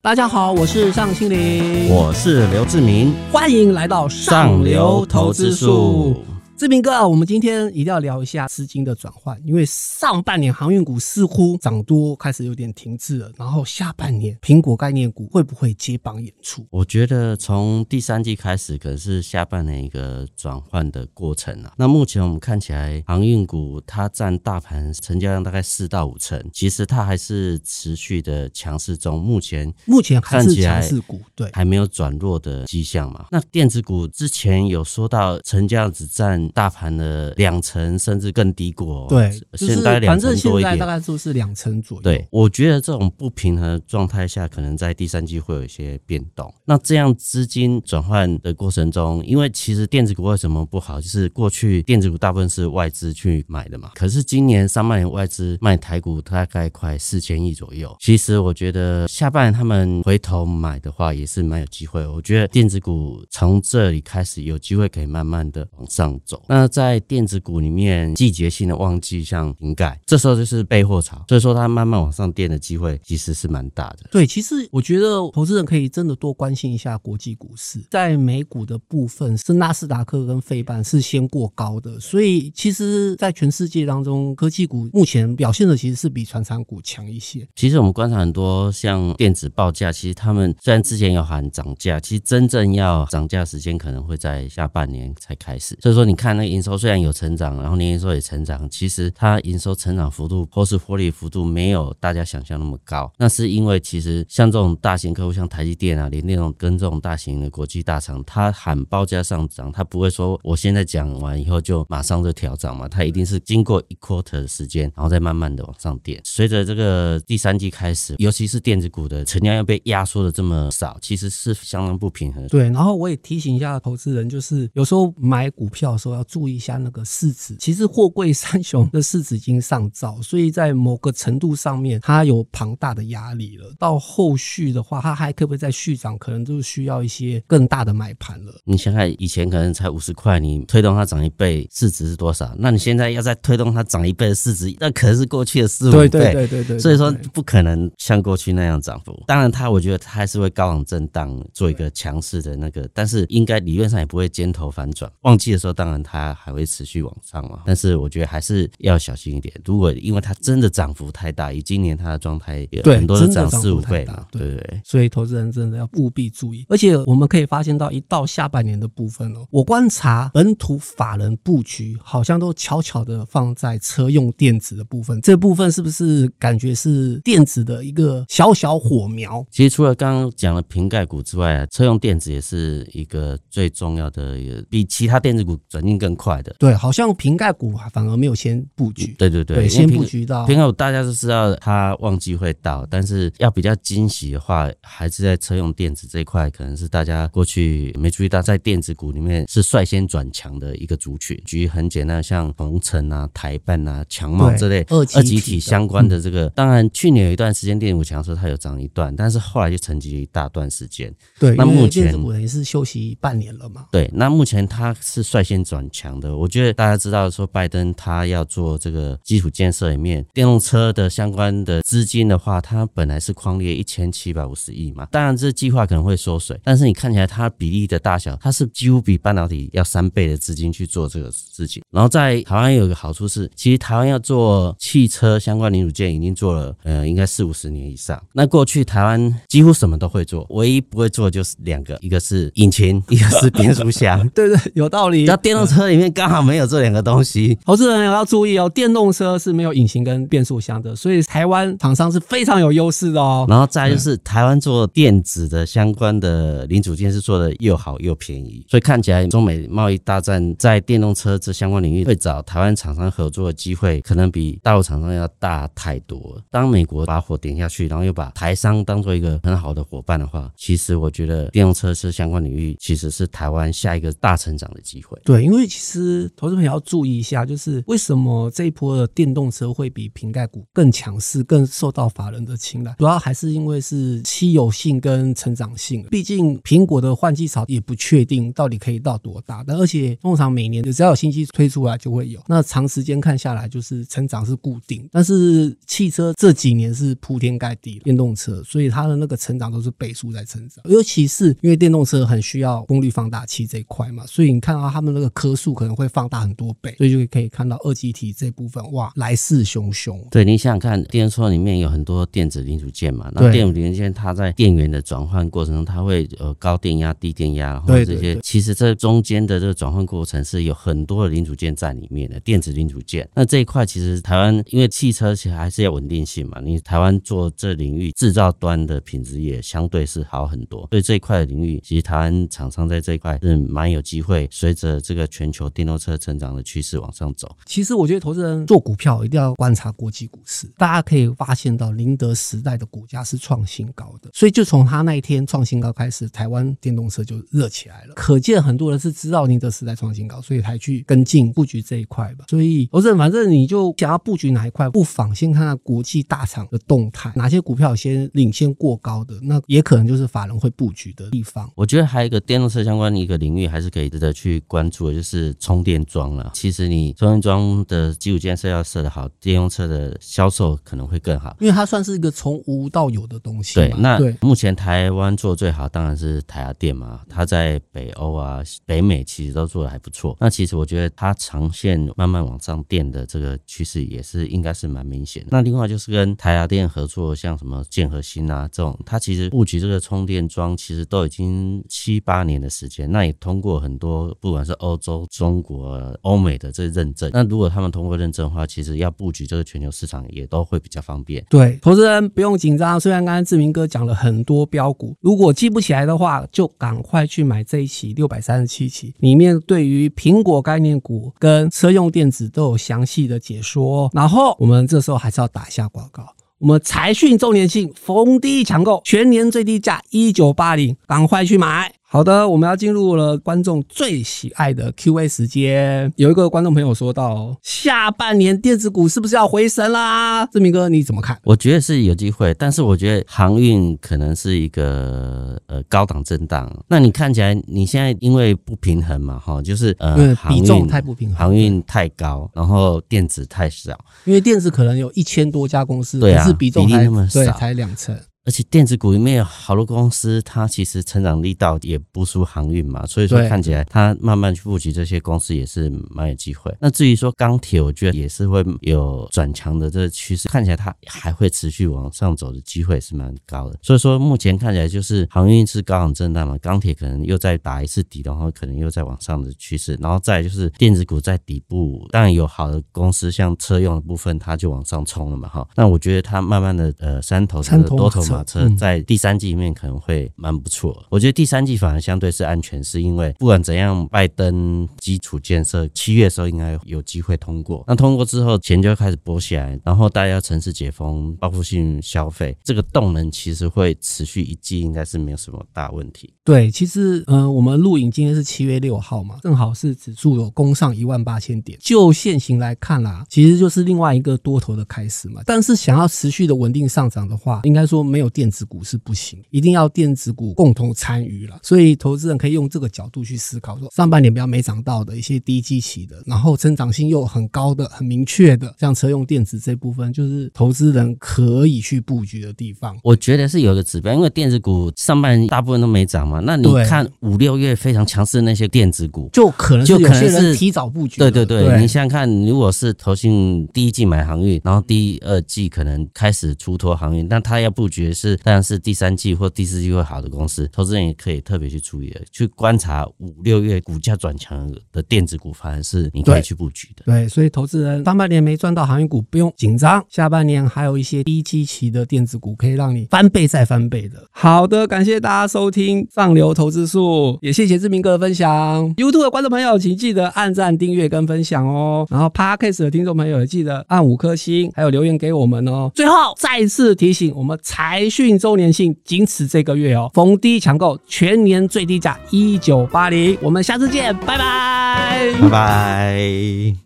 大家好，我是尚青林，我是刘志明，欢迎来到上流投资术。志明哥啊，我们今天一定要聊一下资金的转换，因为上半年航运股似乎涨多开始有点停滞了，然后下半年苹果概念股会不会接棒演出？我觉得从第三季开始，可能是下半年一个转换的过程啊。那目前我们看起来，航运股它占大盘成交量大概四到五成，其实它还是持续的强势中。目前目前还是强势股，对，还没有转弱的迹象嘛。那电子股之前有说到成交量只占大盘的两成甚至更低过，对，现在两成多一点，大概就是两成左右。对，我觉得这种不平衡状态下，可能在第三季会有一些变动。那这样资金转换的过程中，因为其实电子股为什么不好，就是过去电子股大部分是外资去买的嘛。可是今年上半年外资卖台股大概快四千亿左右。其实我觉得下半年他们回头买的话，也是蛮有机会。我觉得电子股从这里开始有机会可以慢慢的往上走。那在电子股里面，季节性的旺季像瓶盖，这时候就是备货潮，所以说它慢慢往上垫的机会其实是蛮大的。对，其实我觉得投资人可以真的多关心一下国际股市，在美股的部分是纳斯达克跟费半是先过高的，所以其实，在全世界当中，科技股目前表现的其实是比传产股强一些。其实我们观察很多像电子报价，其实他们虽然之前有喊涨价，其实真正要涨价时间可能会在下半年才开始。所以说，你看那营收。虽然有成长，然后年营收也成长，其实它营收成长幅度或是获利幅度没有大家想象那么高。那是因为其实像这种大型客户，像台积电啊，连那种跟这种大型的国际大厂，它喊报价上涨，它不会说我现在讲完以后就马上就调涨嘛，它一定是经过一 quarter 的时间，然后再慢慢的往上垫。随着这个第三季开始，尤其是电子股的成交量被压缩的这么少，其实是相当不平衡。对，然后我也提醒一下投资人，就是有时候买股票的时候要注意。一下那个市值，其实货柜三雄的市值已经上兆，所以在某个程度上面，它有庞大的压力了。到后续的话，它还可不可以再续涨，可能就需要一些更大的买盘了。你想想，以前可能才五十块，你推动它涨一倍，市值是多少？那你现在要再推动它涨一倍的市值，那可能是过去的四五倍。对对对对对。所以说不可能像过去那样涨幅。当然，它我觉得它还是会高昂震荡，做一个强势的那个，但是应该理论上也不会尖头反转。旺季的时候，当然它还会持续往上嘛，但是我觉得还是要小心一点。如果因为它真的涨幅太大，以今年它的状态也很多是涨四五倍嘛，对对对，所以投资人真的要务必注意。而且我们可以发现到，一到下半年的部分哦，我观察本土法人布局好像都悄悄的放在车用电子的部分，这部分是不是感觉是电子的一个小小火苗？其实除了刚刚讲的瓶盖股之外，车用电子也是一个最重要的一个，比其他电子股转进更快的。对，好像。瓶盖股反而没有先布局，对对对，对先布局到瓶盖股，大家都知道它旺季会到，但是要比较惊喜的话，还是在车用电子这一块，可能是大家过去没注意到，在电子股里面是率先转强的一个族群。举很简单，像鸿诚啊、台办啊、强茂这类二极体，体相关的这个，嗯、当然去年有一段时间电子股强的时候，它有涨一段，但是后来就沉寂了一大段时间。对，那目前电子股也是休息半年了嘛？对，那目前它是率先转强的，我觉得大家。知道说拜登他要做这个基础建设里面电动车的相关的资金的话，他本来是匡列一千七百五十亿嘛，当然这计划可能会缩水，但是你看起来它比例的大小，它是几乎比半导体要三倍的资金去做这个事情。然后在台湾有一个好处是，其实台湾要做汽车相关零组件已经做了呃应该四五十年以上。那过去台湾几乎什么都会做，唯一不会做的就是两个，一个是引擎，一个是变速箱。对对，有道理。那电动车里面刚好没有这两个。东西，投资人要注意哦，电动车是没有引擎跟变速箱的，所以台湾厂商是非常有优势的哦。然后再就是台湾做电子的相关的零组件是做的又好又便宜，所以看起来中美贸易大战在电动车这相关领域会找台湾厂商合作的机会，可能比大陆厂商要大太多。当美国把火点下去，然后又把台商当做一个很好的伙伴的话，其实我觉得电动车是相关领域其实是台湾下一个大成长的机会。对，因所以其实投资朋友要注意一下，就是为什么这一波的电动车会比瓶盖股更强势，更受到法人的青睐，主要还是因为是稀有性跟成长性。毕竟苹果的换季潮也不确定到底可以到多大，但而且通常每年只要有新机推出来就会有，那长时间看下来就是成长是固定。但是汽车这几年是铺天盖地电动车，所以它的那个成长都是倍数在成长，尤其是因为电动车很需要功率放大器这一块嘛，所以你看到他们那个科颗数可能会放大很多倍，所以就可以看到二极体这部分哇来势汹汹。对，你想想看，电动车里面有很多电子零组件嘛，那电子零组件它在电源的转换过程中，它会呃高电压、低电压，然后这些对对对，其实这中间的这个转换过程是有很多的零组件在里面的电子零组件。那这一块其实台湾因为汽车其实还是要稳定性嘛，你台湾做这领域制造端的品质也相对是好很多，所以这一块的领域其实台湾厂商在这一块是蛮有机会，随着这个全球电动车成长的趋势往上走。其实我觉得投资人做股票一定要观察国际股市，大家可以发现到宁德时代的股价是创新高的，所以就从他那一天创新高开始，台湾电动车就热起来了。可见很多人是知道宁德时代创新高，所以才去跟进布局这一块吧。所以投资人反正你就想要布局哪一块，不妨先看看国际大厂的动态，哪些股票先领先过高的，那也可能就是法人会布局的地方。我觉得还有一个电动车相关的一个领域，还是可以值得去关注的，就是充电桩了。其实你充电桩的基础建设要设得好，电动车的销售可能会更好，因为它算是一个从无到有的东西。对，那目前台湾做最好当然是台达电嘛，它在北欧啊、北美其实都做的还不错。那其实我觉得它长线慢慢往上垫的这个趋势也是应该是蛮明显的。那另外就是跟台达电合作，像什么建和新啊这种，它其实布局这个充电桩其实都已经七八年的时间，那也通过很多不管是欧洲、中国、欧美的这认证。那如果他们通过认证的话，其实要布局这个全球市场也都会比较方便。对，投资人不用紧张。虽然刚刚志明哥讲了很多标股，如果记不起来的话，就赶快去买这一期六百三十七期，里面对于苹果概念股跟车用电子都有详细的解说。然后我们这时候还是要打一下广告。我们财讯周年庆逢低抢购，全年最低价一九八零，赶快去买。好的，我们要进入了观众最喜爱的 Q&A 时间。有一个观众朋友说到，下半年电子股是不是要回神啦？志明哥你怎么看？我觉得是有机会，但是我觉得航运可能是一个呃高档震荡。那你看起来你现在因为不平衡嘛，哈，就是呃比重太不平衡，航运太高，然后电子太少。因为电子可能有一千多家公司，对啊，是比重比例那么少，对，才两成。而且电子股里面有好多公司，它其实成长力道也不输航运嘛，所以说看起来它慢慢去布局这些公司也是蛮有机会。那至于说钢铁，我觉得也是会有转强的这个趋势，看起来它还会持续往上走的机会是蛮高的。所以说目前看起来就是航运是高档震荡嘛，钢铁可能又再打一次底，然后可能又在往上的趋势，然后再就是电子股在底部，当然有好的公司像车用的部分，它就往上冲了嘛哈。那我觉得它慢慢的呃三头的多头马车在第三季里面可能会蛮不错。我觉得第三季反而相对是安全，是因为不管怎样，拜登基础建设七月的时候应该有机会通过。那通过之后，钱就会开始拨起来，然后大家城市解封、报复性消费，这个动能其实会持续一季，应该是没有什么大问题。对，其实呃，我们录影今天是七月六号嘛，正好是指数有攻上一万八千点。就现行来看啦，其实就是另外一个多头的开始嘛。但是想要持续的稳定上涨的话，应该说没有电子股是不行，一定要电子股共同参与了。所以投资人可以用这个角度去思考，说上半年比较没涨到的一些低基期的，然后增长性又很高的、很明确的，像车用电子这部分，就是投资人可以去布局的地方。我觉得是有一个指标，因为电子股上半年大部分都没涨嘛。那你看五六月非常强势的那些电子股，就可能就可能是提早布局。对对对，对你想想看，如果是投信第一季买航运，然后第二季可能开始出脱航运，那他要布局的是。但是第三季或第四季会好的公司，投资人也可以特别去注意的，去观察五六月股价转强的电子股，反而是你可以去布局的。对，对，所以投资人上半年没赚到航运股不用紧张，下半年还有一些低基期的电子股可以让你翻倍再翻倍的。好的，感谢大家收听上上流投资术，也谢谢志明哥的分享。YouTube 的观众朋友，请记得按赞、订阅跟分享哦。然后 Podcast 的听众朋友也记得按五颗星，还有留言给我们哦。最后再次提醒，我们财培训周年庆仅此这个月哦，逢低抢购，全年最低价一九八零。我们下次见，拜拜，拜拜。